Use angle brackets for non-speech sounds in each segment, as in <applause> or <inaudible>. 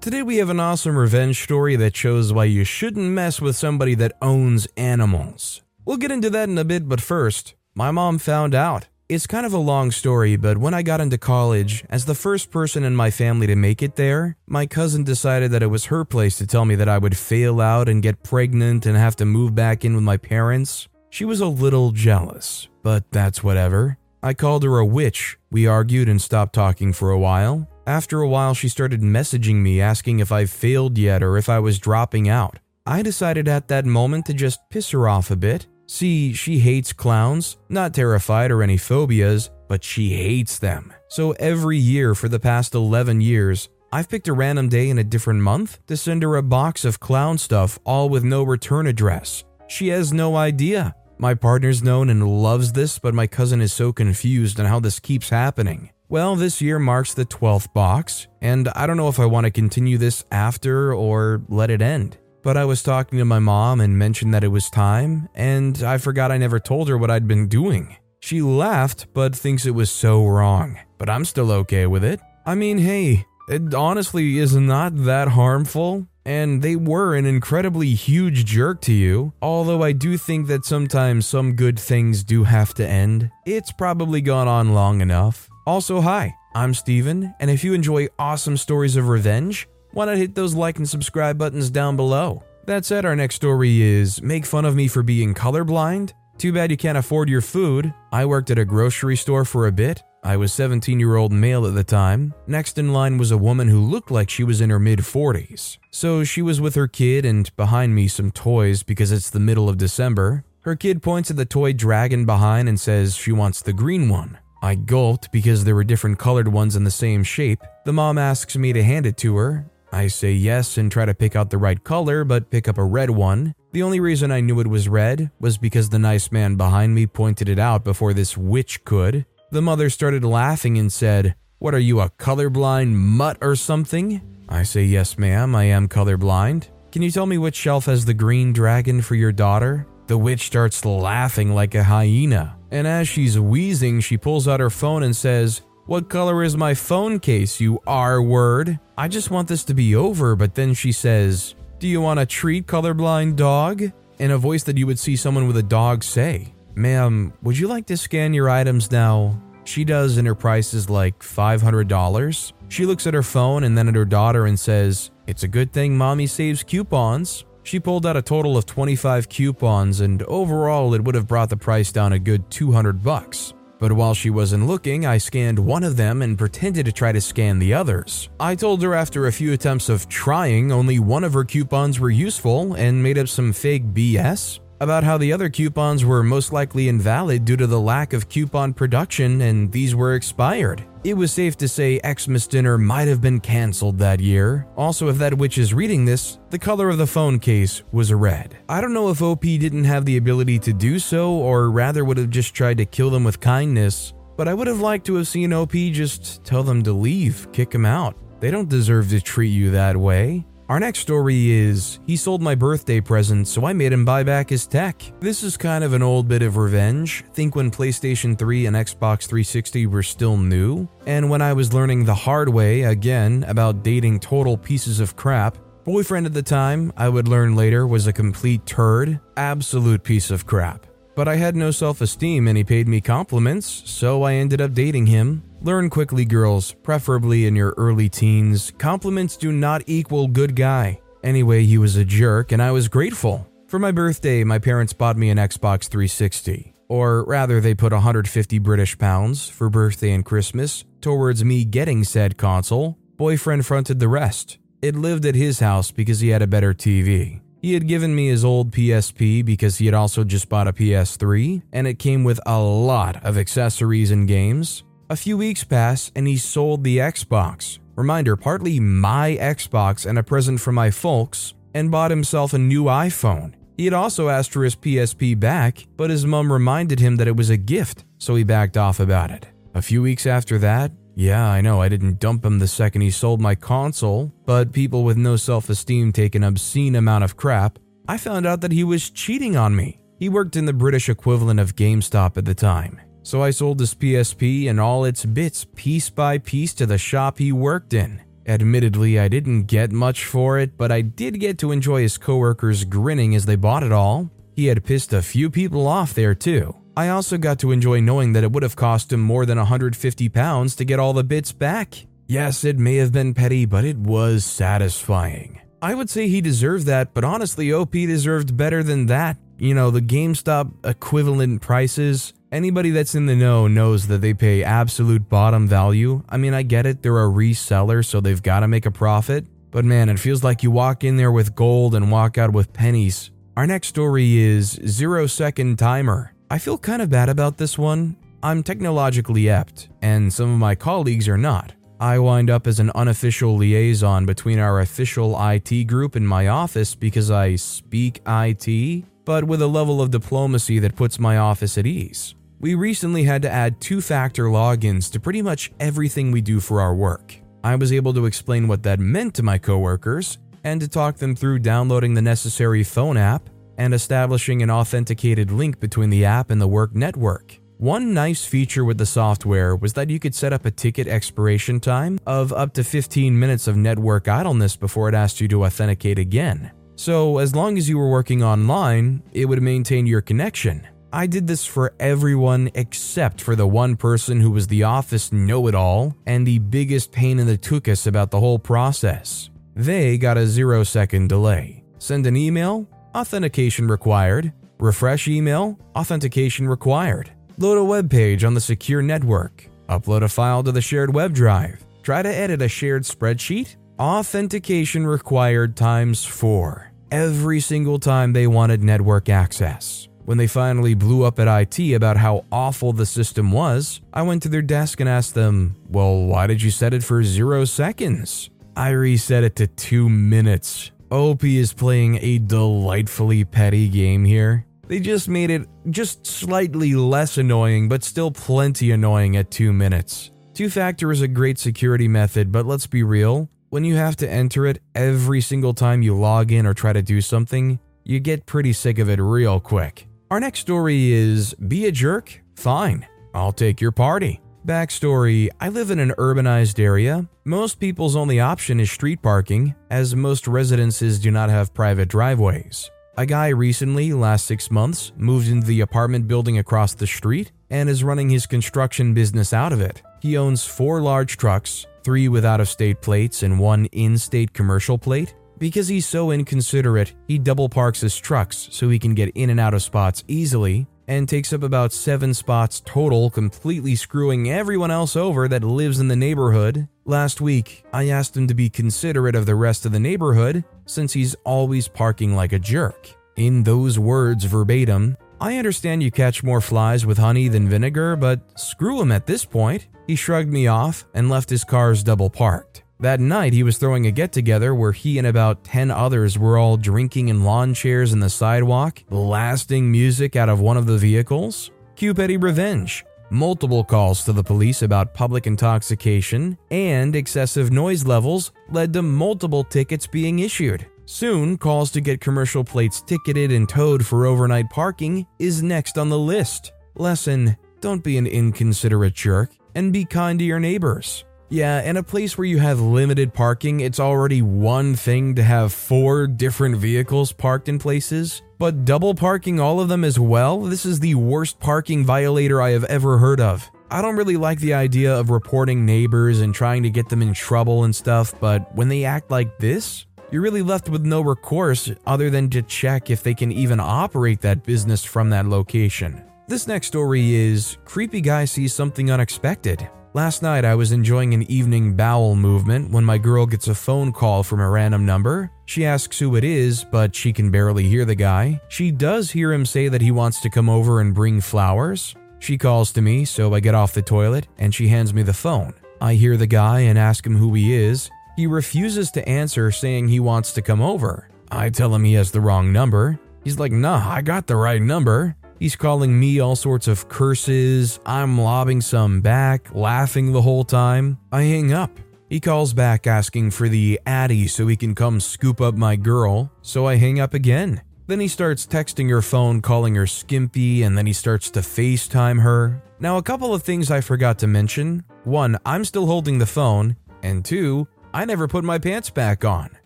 Today we have an awesome revenge story that shows why you shouldn't mess with somebody that owns animals. We'll get into that in a bit, but first, my mom found out. It's kind of a long story, but when I got into college, as the first person in my family to make it there, my cousin decided that it was her place to tell me that I would fail out and get pregnant and have to move back in with my parents. She was a little jealous, but that's whatever. I called her a witch. We argued and stopped talking for a while. After a while, she started messaging me asking if I've failed yet or if I was dropping out. I decided at that moment to just piss her off a bit. See, she hates clowns, not terrified or any phobias, but she hates them. So every year for the past 11 years, I've picked a random day in a different month to send her a box of clown stuff, all with no return address. She has no idea. My partner's known and loves this, but my cousin is so confused on how this keeps happening. Well, this year marks the 12th box, and I don't know if I want to continue this after or let it end. But I was talking to my mom and mentioned that it was time, and I forgot I never told her what I'd been doing. She laughed, but thinks it was so wrong. But I'm still okay with it. I mean, hey, it honestly is not that harmful, and they were an incredibly huge jerk to you. Although I do think that sometimes some good things do have to end. It's probably gone on long enough. Also, hi, I'm Steven, and if you enjoy awesome stories of revenge, why not hit those like and subscribe buttons down below? That said, our next story is Make Fun of Me for Being Colorblind? Too bad you can't afford your food. I worked at a grocery store for a bit. I was 17 year old male at the time. Next in line was a woman who looked like she was in her mid 40s. So she was with her kid and behind me some toys because it's the middle of December. Her kid points at the toy dragon behind and says she wants the green one. I gulped because there were different colored ones in the same shape. The mom asks me to hand it to her. I say yes and try to pick out the right color, but pick up a red one. The only reason I knew it was red was because the nice man behind me pointed it out before this witch could. The mother started laughing and said, What are you, a colorblind mutt or something? I say, Yes, ma'am, I am colorblind. Can you tell me which shelf has the green dragon for your daughter? The witch starts laughing like a hyena. And as she's wheezing, she pulls out her phone and says, What color is my phone case, you R word? I just want this to be over, but then she says, Do you want a treat, colorblind dog? In a voice that you would see someone with a dog say. Ma'am, would you like to scan your items now? She does, and her price is like $500. She looks at her phone and then at her daughter and says, It's a good thing mommy saves coupons. She pulled out a total of 25 coupons and overall it would have brought the price down a good 200 bucks. But while she wasn't looking, I scanned one of them and pretended to try to scan the others. I told her after a few attempts of trying, only one of her coupons were useful and made up some fake BS about how the other coupons were most likely invalid due to the lack of coupon production and these were expired. It was safe to say Xmas dinner might have been cancelled that year. Also, if that witch is reading this, the color of the phone case was red. I don't know if OP didn't have the ability to do so or rather would have just tried to kill them with kindness, but I would have liked to have seen OP just tell them to leave, kick them out. They don't deserve to treat you that way. Our next story is he sold my birthday present, so I made him buy back his tech. This is kind of an old bit of revenge. Think when PlayStation 3 and Xbox 360 were still new, and when I was learning the hard way again about dating total pieces of crap. Boyfriend at the time, I would learn later, was a complete turd, absolute piece of crap. But I had no self esteem and he paid me compliments, so I ended up dating him. Learn quickly, girls, preferably in your early teens. Compliments do not equal good guy. Anyway, he was a jerk and I was grateful. For my birthday, my parents bought me an Xbox 360. Or rather, they put 150 British pounds for birthday and Christmas towards me getting said console. Boyfriend fronted the rest. It lived at his house because he had a better TV. He had given me his old PSP because he had also just bought a PS3, and it came with a lot of accessories and games. A few weeks pass and he sold the Xbox. Reminder partly my Xbox and a present from my folks, and bought himself a new iPhone. He had also asked for his PSP back, but his mum reminded him that it was a gift, so he backed off about it. A few weeks after that, yeah, I know I didn't dump him the second he sold my console, but people with no self esteem take an obscene amount of crap. I found out that he was cheating on me. He worked in the British equivalent of GameStop at the time. So I sold his PSP and all its bits piece by piece to the shop he worked in. Admittedly, I didn't get much for it, but I did get to enjoy his coworkers grinning as they bought it all. He had pissed a few people off there too. I also got to enjoy knowing that it would have cost him more than 150 pounds to get all the bits back. Yes, it may have been petty, but it was satisfying. I would say he deserved that, but honestly, OP deserved better than that. You know, the GameStop equivalent prices Anybody that's in the know knows that they pay absolute bottom value. I mean, I get it, they're a reseller, so they've got to make a profit. But man, it feels like you walk in there with gold and walk out with pennies. Our next story is Zero Second Timer. I feel kind of bad about this one. I'm technologically apt, and some of my colleagues are not. I wind up as an unofficial liaison between our official IT group and my office because I speak IT, but with a level of diplomacy that puts my office at ease. We recently had to add two factor logins to pretty much everything we do for our work. I was able to explain what that meant to my coworkers and to talk them through downloading the necessary phone app and establishing an authenticated link between the app and the work network. One nice feature with the software was that you could set up a ticket expiration time of up to 15 minutes of network idleness before it asked you to authenticate again. So, as long as you were working online, it would maintain your connection. I did this for everyone except for the one person who was the office know it all and the biggest pain in the tuchus about the whole process. They got a zero second delay. Send an email, authentication required. Refresh email, authentication required. Load a web page on the secure network. Upload a file to the shared web drive. Try to edit a shared spreadsheet. Authentication required times four. Every single time they wanted network access. When they finally blew up at IT about how awful the system was, I went to their desk and asked them, Well, why did you set it for zero seconds? I reset it to two minutes. OP is playing a delightfully petty game here. They just made it just slightly less annoying, but still plenty annoying at two minutes. Two factor is a great security method, but let's be real. When you have to enter it every single time you log in or try to do something, you get pretty sick of it real quick. Our next story is Be a Jerk? Fine, I'll take your party. Backstory I live in an urbanized area. Most people's only option is street parking, as most residences do not have private driveways. A guy recently, last six months, moved into the apartment building across the street and is running his construction business out of it. He owns four large trucks, three with out of state plates and one in state commercial plate, because he's so inconsiderate, he double parks his trucks so he can get in and out of spots easily, and takes up about 7 spots total, completely screwing everyone else over that lives in the neighborhood. Last week, I asked him to be considerate of the rest of the neighborhood since he's always parking like a jerk. In those words verbatim, I understand you catch more flies with honey than vinegar, but screw him at this point. He shrugged me off and left his cars double parked. That night, he was throwing a get together where he and about 10 others were all drinking in lawn chairs in the sidewalk, blasting music out of one of the vehicles. Cue petty revenge. Multiple calls to the police about public intoxication and excessive noise levels led to multiple tickets being issued. Soon, calls to get commercial plates ticketed and towed for overnight parking is next on the list. Lesson Don't be an inconsiderate jerk and be kind to your neighbors. Yeah, in a place where you have limited parking, it's already one thing to have four different vehicles parked in places, but double parking all of them as well? This is the worst parking violator I have ever heard of. I don't really like the idea of reporting neighbors and trying to get them in trouble and stuff, but when they act like this, you're really left with no recourse other than to check if they can even operate that business from that location. This next story is Creepy Guy Sees Something Unexpected. Last night, I was enjoying an evening bowel movement when my girl gets a phone call from a random number. She asks who it is, but she can barely hear the guy. She does hear him say that he wants to come over and bring flowers. She calls to me, so I get off the toilet and she hands me the phone. I hear the guy and ask him who he is. He refuses to answer, saying he wants to come over. I tell him he has the wrong number. He's like, nah, I got the right number. He's calling me all sorts of curses. I'm lobbing some back, laughing the whole time. I hang up. He calls back asking for the Addy so he can come scoop up my girl, so I hang up again. Then he starts texting her phone, calling her skimpy, and then he starts to FaceTime her. Now, a couple of things I forgot to mention. One, I'm still holding the phone, and two, I never put my pants back on.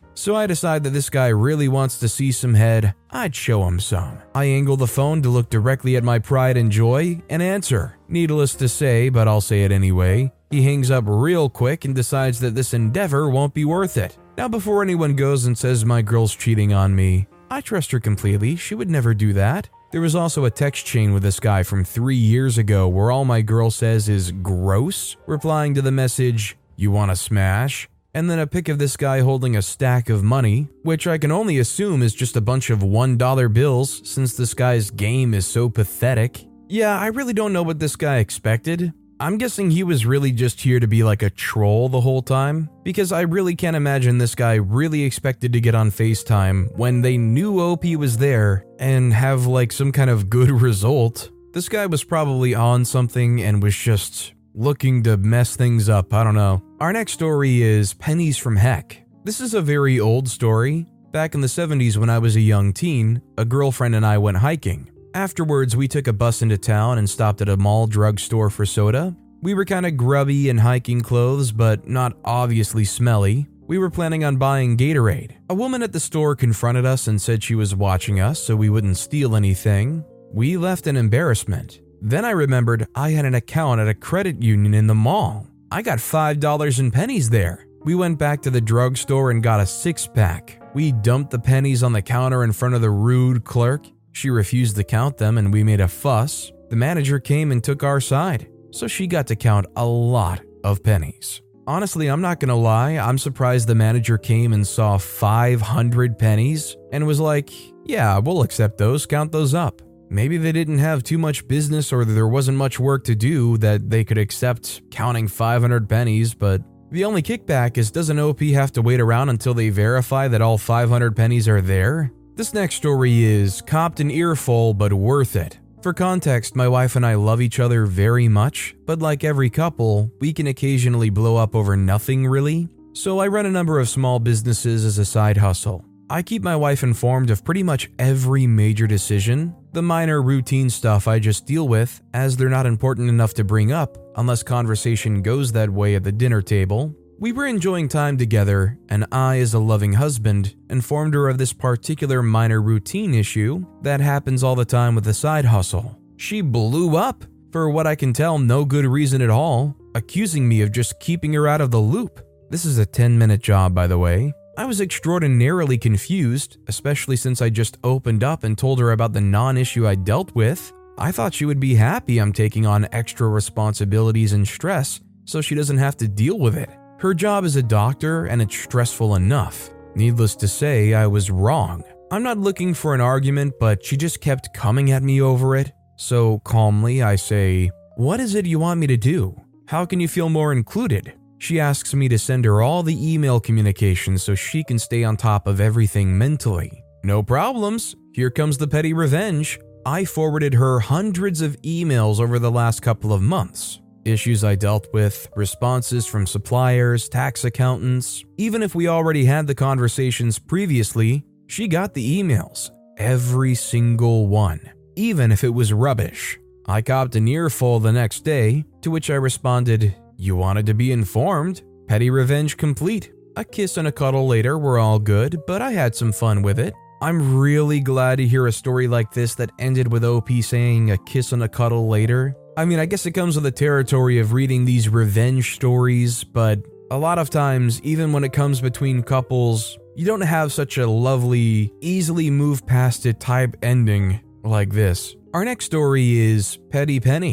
So I decide that this guy really wants to see some head, I'd show him some. I angle the phone to look directly at my pride and joy and answer. Needless to say, but I'll say it anyway, he hangs up real quick and decides that this endeavor won't be worth it. Now, before anyone goes and says my girl's cheating on me, I trust her completely, she would never do that. There was also a text chain with this guy from three years ago where all my girl says is gross, replying to the message, You wanna smash? And then a pic of this guy holding a stack of money, which I can only assume is just a bunch of $1 bills since this guy's game is so pathetic. Yeah, I really don't know what this guy expected. I'm guessing he was really just here to be like a troll the whole time, because I really can't imagine this guy really expected to get on FaceTime when they knew OP was there and have like some kind of good <laughs> result. This guy was probably on something and was just looking to mess things up. I don't know. Our next story is Pennies from Heck. This is a very old story. Back in the 70s, when I was a young teen, a girlfriend and I went hiking. Afterwards, we took a bus into town and stopped at a mall drugstore for soda. We were kind of grubby in hiking clothes, but not obviously smelly. We were planning on buying Gatorade. A woman at the store confronted us and said she was watching us so we wouldn't steal anything. We left in embarrassment. Then I remembered I had an account at a credit union in the mall. I got $5 in pennies there. We went back to the drugstore and got a six pack. We dumped the pennies on the counter in front of the rude clerk. She refused to count them and we made a fuss. The manager came and took our side, so she got to count a lot of pennies. Honestly, I'm not gonna lie, I'm surprised the manager came and saw 500 pennies and was like, yeah, we'll accept those, count those up. Maybe they didn't have too much business or there wasn't much work to do that they could accept counting 500 pennies, but the only kickback is doesn't OP have to wait around until they verify that all 500 pennies are there? This next story is copped an earful, but worth it. For context, my wife and I love each other very much, but like every couple, we can occasionally blow up over nothing really. So I run a number of small businesses as a side hustle. I keep my wife informed of pretty much every major decision. The minor routine stuff I just deal with, as they're not important enough to bring up unless conversation goes that way at the dinner table. We were enjoying time together, and I, as a loving husband, informed her of this particular minor routine issue that happens all the time with the side hustle. She blew up, for what I can tell, no good reason at all, accusing me of just keeping her out of the loop. This is a 10 minute job, by the way. I was extraordinarily confused, especially since I just opened up and told her about the non issue I dealt with. I thought she would be happy I'm taking on extra responsibilities and stress so she doesn't have to deal with it. Her job is a doctor and it's stressful enough. Needless to say, I was wrong. I'm not looking for an argument, but she just kept coming at me over it. So calmly, I say, What is it you want me to do? How can you feel more included? She asks me to send her all the email communications so she can stay on top of everything mentally. No problems. Here comes the petty revenge. I forwarded her hundreds of emails over the last couple of months. Issues I dealt with, responses from suppliers, tax accountants. Even if we already had the conversations previously, she got the emails. Every single one. Even if it was rubbish. I copped an earful the next day, to which I responded, you wanted to be informed. Petty revenge complete. A kiss and a cuddle later were all good, but I had some fun with it. I'm really glad to hear a story like this that ended with OP saying a kiss and a cuddle later. I mean, I guess it comes with the territory of reading these revenge stories, but a lot of times, even when it comes between couples, you don't have such a lovely, easily move past it type ending like this. Our next story is Petty Penny.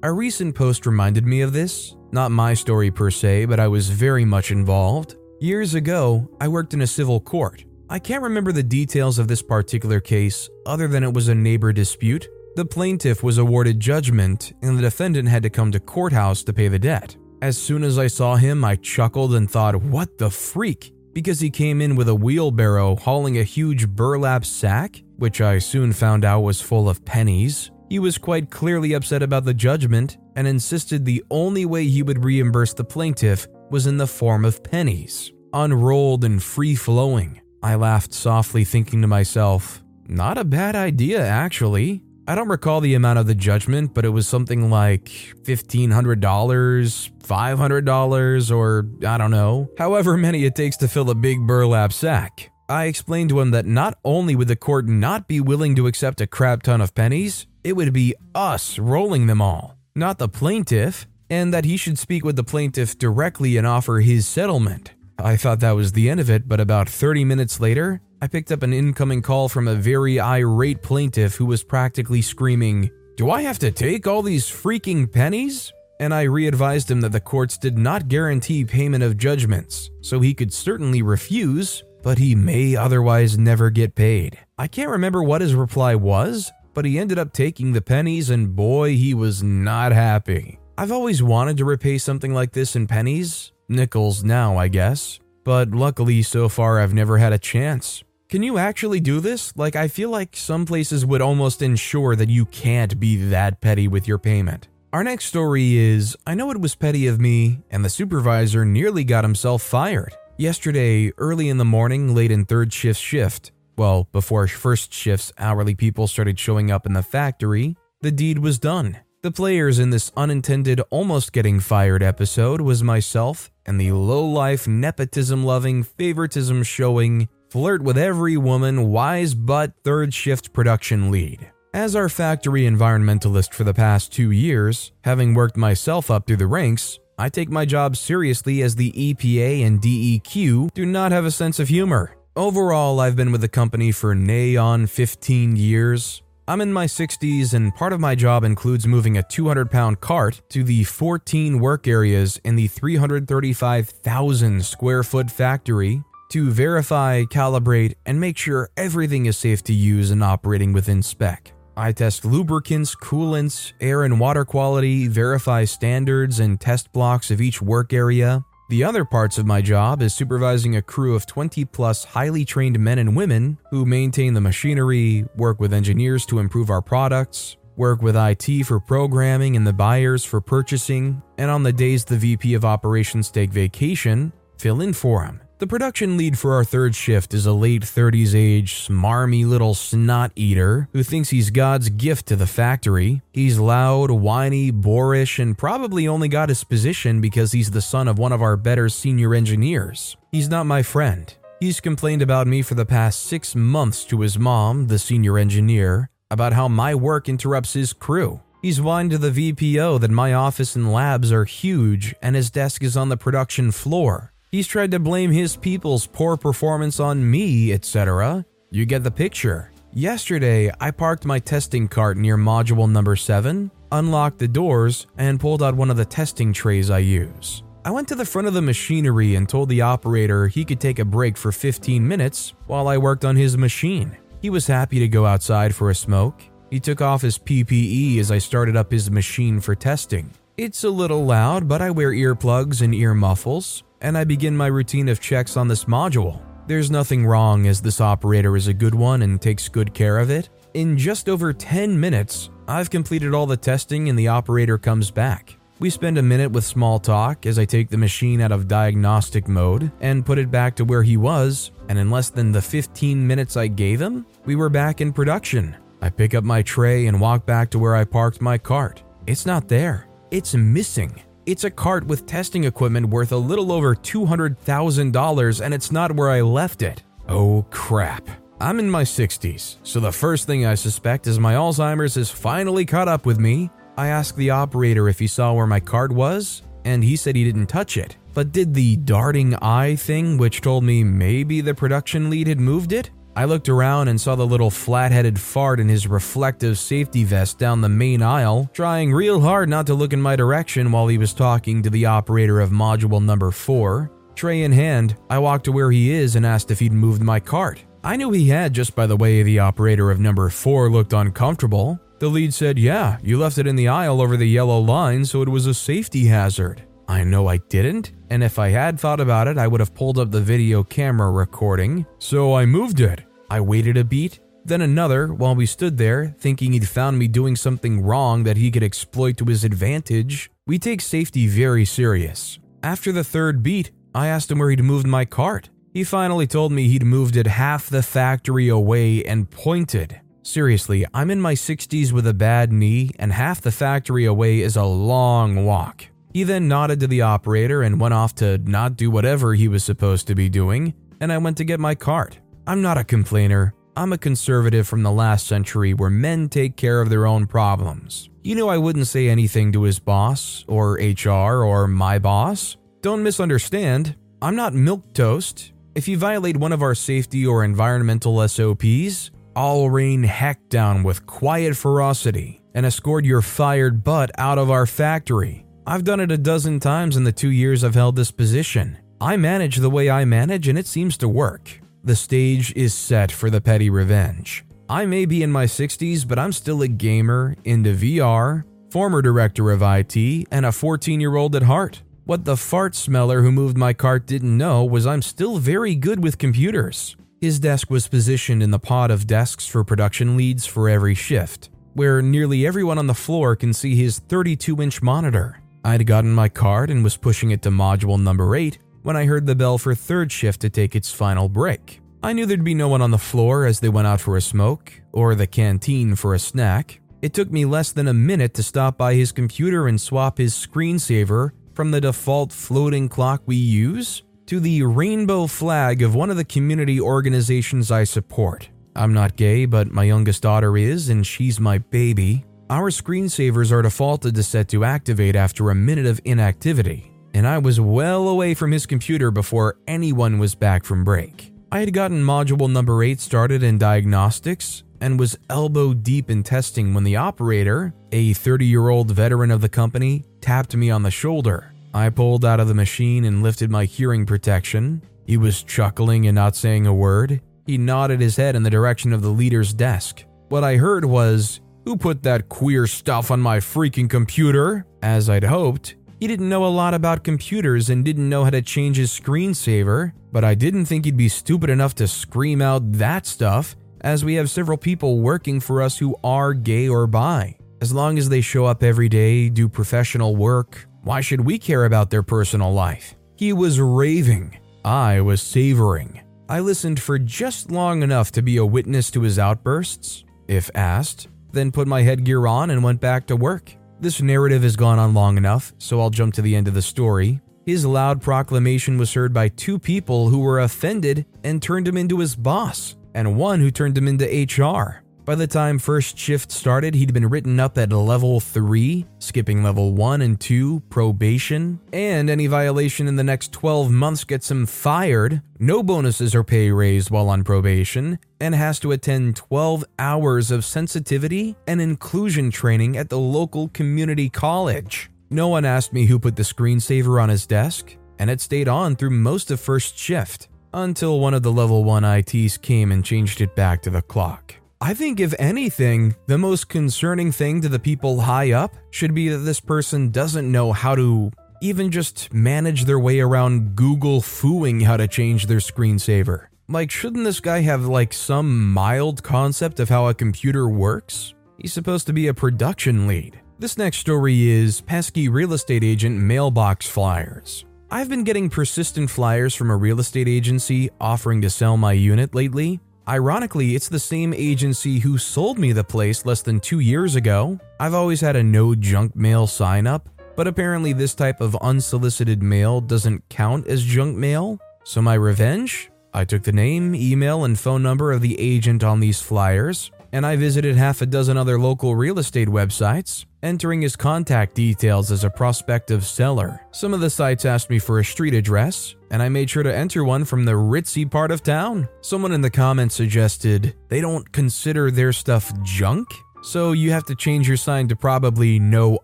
A recent post reminded me of this. Not my story per se, but I was very much involved. Years ago, I worked in a civil court. I can't remember the details of this particular case, other than it was a neighbor dispute. The plaintiff was awarded judgment, and the defendant had to come to courthouse to pay the debt. As soon as I saw him, I chuckled and thought, what the freak? Because he came in with a wheelbarrow hauling a huge burlap sack, which I soon found out was full of pennies. He was quite clearly upset about the judgment and insisted the only way he would reimburse the plaintiff was in the form of pennies, unrolled and free flowing. I laughed softly, thinking to myself, not a bad idea, actually. I don't recall the amount of the judgment, but it was something like $1,500, $500, or I don't know, however many it takes to fill a big burlap sack. I explained to him that not only would the court not be willing to accept a crap ton of pennies, it would be us rolling them all, not the plaintiff, and that he should speak with the plaintiff directly and offer his settlement. I thought that was the end of it, but about 30 minutes later, I picked up an incoming call from a very irate plaintiff who was practically screaming, Do I have to take all these freaking pennies? And I re advised him that the courts did not guarantee payment of judgments, so he could certainly refuse, but he may otherwise never get paid. I can't remember what his reply was, but he ended up taking the pennies, and boy, he was not happy. I've always wanted to repay something like this in pennies, nickels now, I guess, but luckily so far I've never had a chance. Can you actually do this? Like, I feel like some places would almost ensure that you can't be that petty with your payment. Our next story is I know it was petty of me, and the supervisor nearly got himself fired. Yesterday, early in the morning, late in third shift shift, well, before first shift's hourly people started showing up in the factory, the deed was done. The players in this unintended, almost getting fired episode was myself and the low life, nepotism loving, favoritism showing, flirt with every woman, wise but third shift production lead. As our factory environmentalist for the past two years, having worked myself up through the ranks, I take my job seriously as the EPA and DEQ do not have a sense of humor. Overall, I've been with the company for nigh on 15 years. I'm in my 60s, and part of my job includes moving a 200 pound cart to the 14 work areas in the 335,000 square foot factory to verify, calibrate, and make sure everything is safe to use and operating within spec. I test lubricants, coolants, air and water quality, verify standards and test blocks of each work area. The other parts of my job is supervising a crew of 20 plus highly trained men and women who maintain the machinery, work with engineers to improve our products, work with IT for programming and the buyers for purchasing, and on the days the VP of operations take vacation, fill in for him. The production lead for our third shift is a late 30s age, smarmy little snot eater who thinks he's God's gift to the factory. He's loud, whiny, boorish, and probably only got his position because he's the son of one of our better senior engineers. He's not my friend. He's complained about me for the past six months to his mom, the senior engineer, about how my work interrupts his crew. He's whined to the VPO that my office and labs are huge and his desk is on the production floor. He's tried to blame his people's poor performance on me, etc. You get the picture. Yesterday, I parked my testing cart near module number 7, unlocked the doors, and pulled out one of the testing trays I use. I went to the front of the machinery and told the operator he could take a break for 15 minutes while I worked on his machine. He was happy to go outside for a smoke. He took off his PPE as I started up his machine for testing. It's a little loud, but I wear earplugs and ear muffles, and I begin my routine of checks on this module. There's nothing wrong as this operator is a good one and takes good care of it. In just over 10 minutes, I've completed all the testing and the operator comes back. We spend a minute with small talk as I take the machine out of diagnostic mode and put it back to where he was, and in less than the 15 minutes I gave him, we were back in production. I pick up my tray and walk back to where I parked my cart. It's not there. It's missing. It's a cart with testing equipment worth a little over $200,000 and it's not where I left it. Oh crap. I'm in my 60s, so the first thing I suspect is my Alzheimer's has finally caught up with me. I asked the operator if he saw where my cart was, and he said he didn't touch it, but did the darting eye thing, which told me maybe the production lead had moved it. I looked around and saw the little flat headed fart in his reflective safety vest down the main aisle, trying real hard not to look in my direction while he was talking to the operator of module number 4. Tray in hand, I walked to where he is and asked if he'd moved my cart. I knew he had just by the way the operator of number 4 looked uncomfortable. The lead said, Yeah, you left it in the aisle over the yellow line, so it was a safety hazard. I know I didn't, and if I had thought about it, I would have pulled up the video camera recording, so I moved it. I waited a beat, then another while we stood there, thinking he'd found me doing something wrong that he could exploit to his advantage. We take safety very serious. After the third beat, I asked him where he'd moved my cart. He finally told me he'd moved it half the factory away and pointed. Seriously, I'm in my 60s with a bad knee, and half the factory away is a long walk. He then nodded to the operator and went off to not do whatever he was supposed to be doing, and I went to get my cart. I'm not a complainer. I'm a conservative from the last century where men take care of their own problems. You know, I wouldn't say anything to his boss, or HR, or my boss. Don't misunderstand. I'm not milk toast. If you violate one of our safety or environmental SOPs, I'll rain heck down with quiet ferocity and escort your fired butt out of our factory. I've done it a dozen times in the two years I've held this position. I manage the way I manage, and it seems to work. The stage is set for the petty revenge. I may be in my 60s, but I'm still a gamer, into VR, former director of IT, and a 14 year old at heart. What the fart smeller who moved my cart didn't know was I'm still very good with computers. His desk was positioned in the pod of desks for production leads for every shift, where nearly everyone on the floor can see his 32 inch monitor. I'd gotten my card and was pushing it to module number 8 when I heard the bell for third shift to take its final break. I knew there'd be no one on the floor as they went out for a smoke or the canteen for a snack. It took me less than a minute to stop by his computer and swap his screensaver from the default floating clock we use to the rainbow flag of one of the community organizations I support. I'm not gay, but my youngest daughter is, and she's my baby. Our screensavers are defaulted to set to activate after a minute of inactivity and I was well away from his computer before anyone was back from break. I had gotten module number 8 started in diagnostics and was elbow deep in testing when the operator, a 30 year old veteran of the company, tapped me on the shoulder. I pulled out of the machine and lifted my hearing protection. He was chuckling and not saying a word. He nodded his head in the direction of the leader's desk. What I heard was, Who put that queer stuff on my freaking computer? As I'd hoped, he didn't know a lot about computers and didn't know how to change his screensaver, but I didn't think he'd be stupid enough to scream out that stuff, as we have several people working for us who are gay or bi. As long as they show up every day, do professional work, why should we care about their personal life? He was raving. I was savoring. I listened for just long enough to be a witness to his outbursts, if asked, then put my headgear on and went back to work. This narrative has gone on long enough, so I'll jump to the end of the story. His loud proclamation was heard by two people who were offended and turned him into his boss, and one who turned him into HR. By the time first shift started, he'd been written up at level 3, skipping level 1 and 2, probation, and any violation in the next 12 months gets him fired, no bonuses or pay raised while on probation, and has to attend 12 hours of sensitivity and inclusion training at the local community college. No one asked me who put the screensaver on his desk, and it stayed on through most of first shift until one of the level 1 ITs came and changed it back to the clock. I think, if anything, the most concerning thing to the people high up should be that this person doesn't know how to even just manage their way around Google fooing how to change their screensaver. Like, shouldn't this guy have like some mild concept of how a computer works? He's supposed to be a production lead. This next story is pesky real estate agent mailbox flyers. I've been getting persistent flyers from a real estate agency offering to sell my unit lately. Ironically, it's the same agency who sold me the place less than two years ago. I've always had a no junk mail sign up, but apparently this type of unsolicited mail doesn't count as junk mail. So, my revenge? I took the name, email, and phone number of the agent on these flyers, and I visited half a dozen other local real estate websites, entering his contact details as a prospective seller. Some of the sites asked me for a street address, and I made sure to enter one from the ritzy part of town. Someone in the comments suggested they don't consider their stuff junk, so you have to change your sign to probably no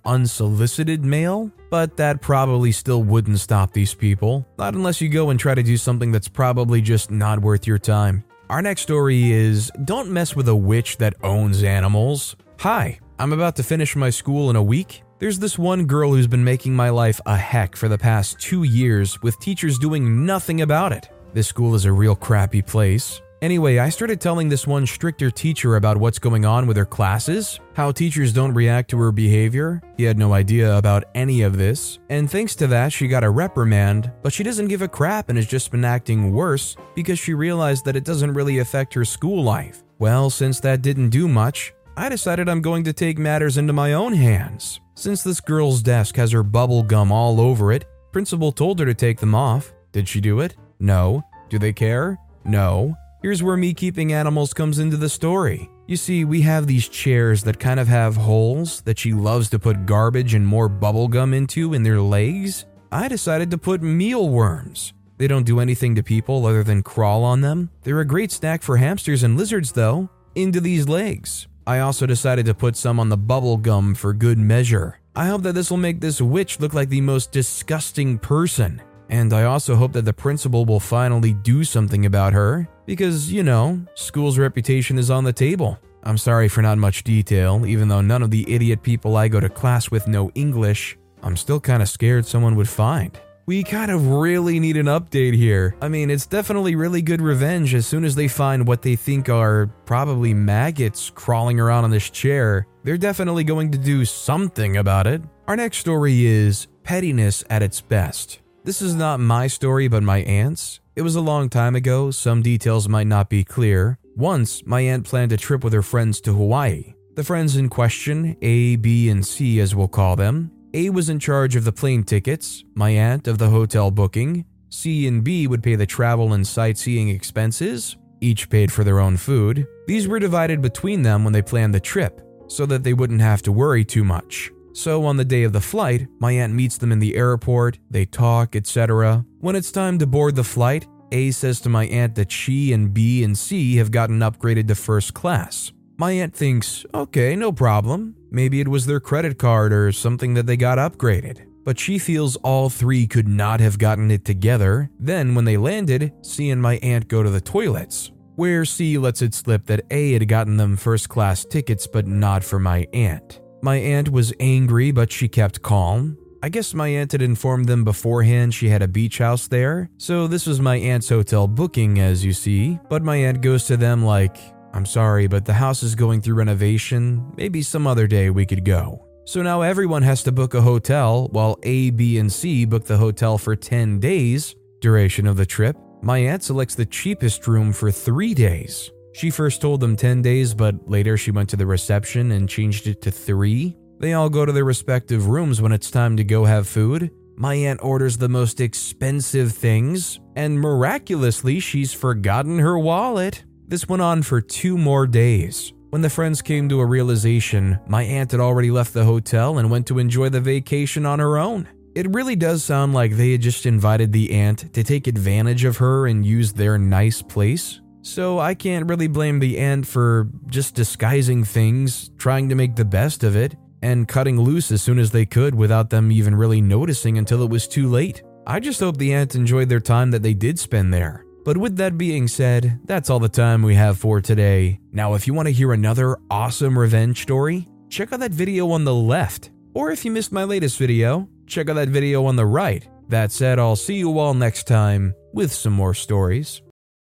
unsolicited mail, but that probably still wouldn't stop these people. Not unless you go and try to do something that's probably just not worth your time. Our next story is Don't mess with a witch that owns animals. Hi, I'm about to finish my school in a week. There's this one girl who's been making my life a heck for the past two years, with teachers doing nothing about it. This school is a real crappy place. Anyway, I started telling this one stricter teacher about what's going on with her classes, how teachers don't react to her behavior. He had no idea about any of this, and thanks to that, she got a reprimand, but she doesn't give a crap and has just been acting worse because she realized that it doesn't really affect her school life. Well, since that didn't do much, I decided I'm going to take matters into my own hands. Since this girl's desk has her bubble gum all over it, principal told her to take them off. Did she do it? No. Do they care? No. Here's where me keeping animals comes into the story. You see, we have these chairs that kind of have holes that she loves to put garbage and more bubblegum into in their legs. I decided to put mealworms. They don't do anything to people other than crawl on them. They're a great snack for hamsters and lizards, though, into these legs. I also decided to put some on the bubble gum for good measure. I hope that this will make this witch look like the most disgusting person. And I also hope that the principal will finally do something about her because, you know, school's reputation is on the table. I'm sorry for not much detail, even though none of the idiot people I go to class with know English. I'm still kind of scared someone would find. We kind of really need an update here. I mean, it's definitely really good revenge as soon as they find what they think are probably maggots crawling around on this chair. They're definitely going to do something about it. Our next story is pettiness at its best. This is not my story, but my aunt's. It was a long time ago, some details might not be clear. Once, my aunt planned a trip with her friends to Hawaii. The friends in question, A, B, and C as we'll call them, A was in charge of the plane tickets, my aunt of the hotel booking, C and B would pay the travel and sightseeing expenses, each paid for their own food. These were divided between them when they planned the trip, so that they wouldn't have to worry too much. So, on the day of the flight, my aunt meets them in the airport, they talk, etc. When it's time to board the flight, A says to my aunt that she and B and C have gotten upgraded to first class. My aunt thinks, okay, no problem. Maybe it was their credit card or something that they got upgraded. But she feels all three could not have gotten it together. Then, when they landed, C and my aunt go to the toilets, where C lets it slip that A had gotten them first class tickets, but not for my aunt. My aunt was angry, but she kept calm. I guess my aunt had informed them beforehand she had a beach house there, so this was my aunt's hotel booking, as you see. But my aunt goes to them like, I'm sorry, but the house is going through renovation. Maybe some other day we could go. So now everyone has to book a hotel, while A, B, and C book the hotel for 10 days, duration of the trip. My aunt selects the cheapest room for three days. She first told them 10 days, but later she went to the reception and changed it to 3. They all go to their respective rooms when it's time to go have food. My aunt orders the most expensive things, and miraculously, she's forgotten her wallet. This went on for two more days. When the friends came to a realization, my aunt had already left the hotel and went to enjoy the vacation on her own. It really does sound like they had just invited the aunt to take advantage of her and use their nice place. So I can't really blame the aunt for just disguising things, trying to make the best of it, and cutting loose as soon as they could without them even really noticing until it was too late. I just hope the aunt enjoyed their time that they did spend there. But with that being said, that's all the time we have for today. Now, if you want to hear another awesome revenge story, check out that video on the left. Or if you missed my latest video, check out that video on the right. That said, I'll see you all next time with some more stories.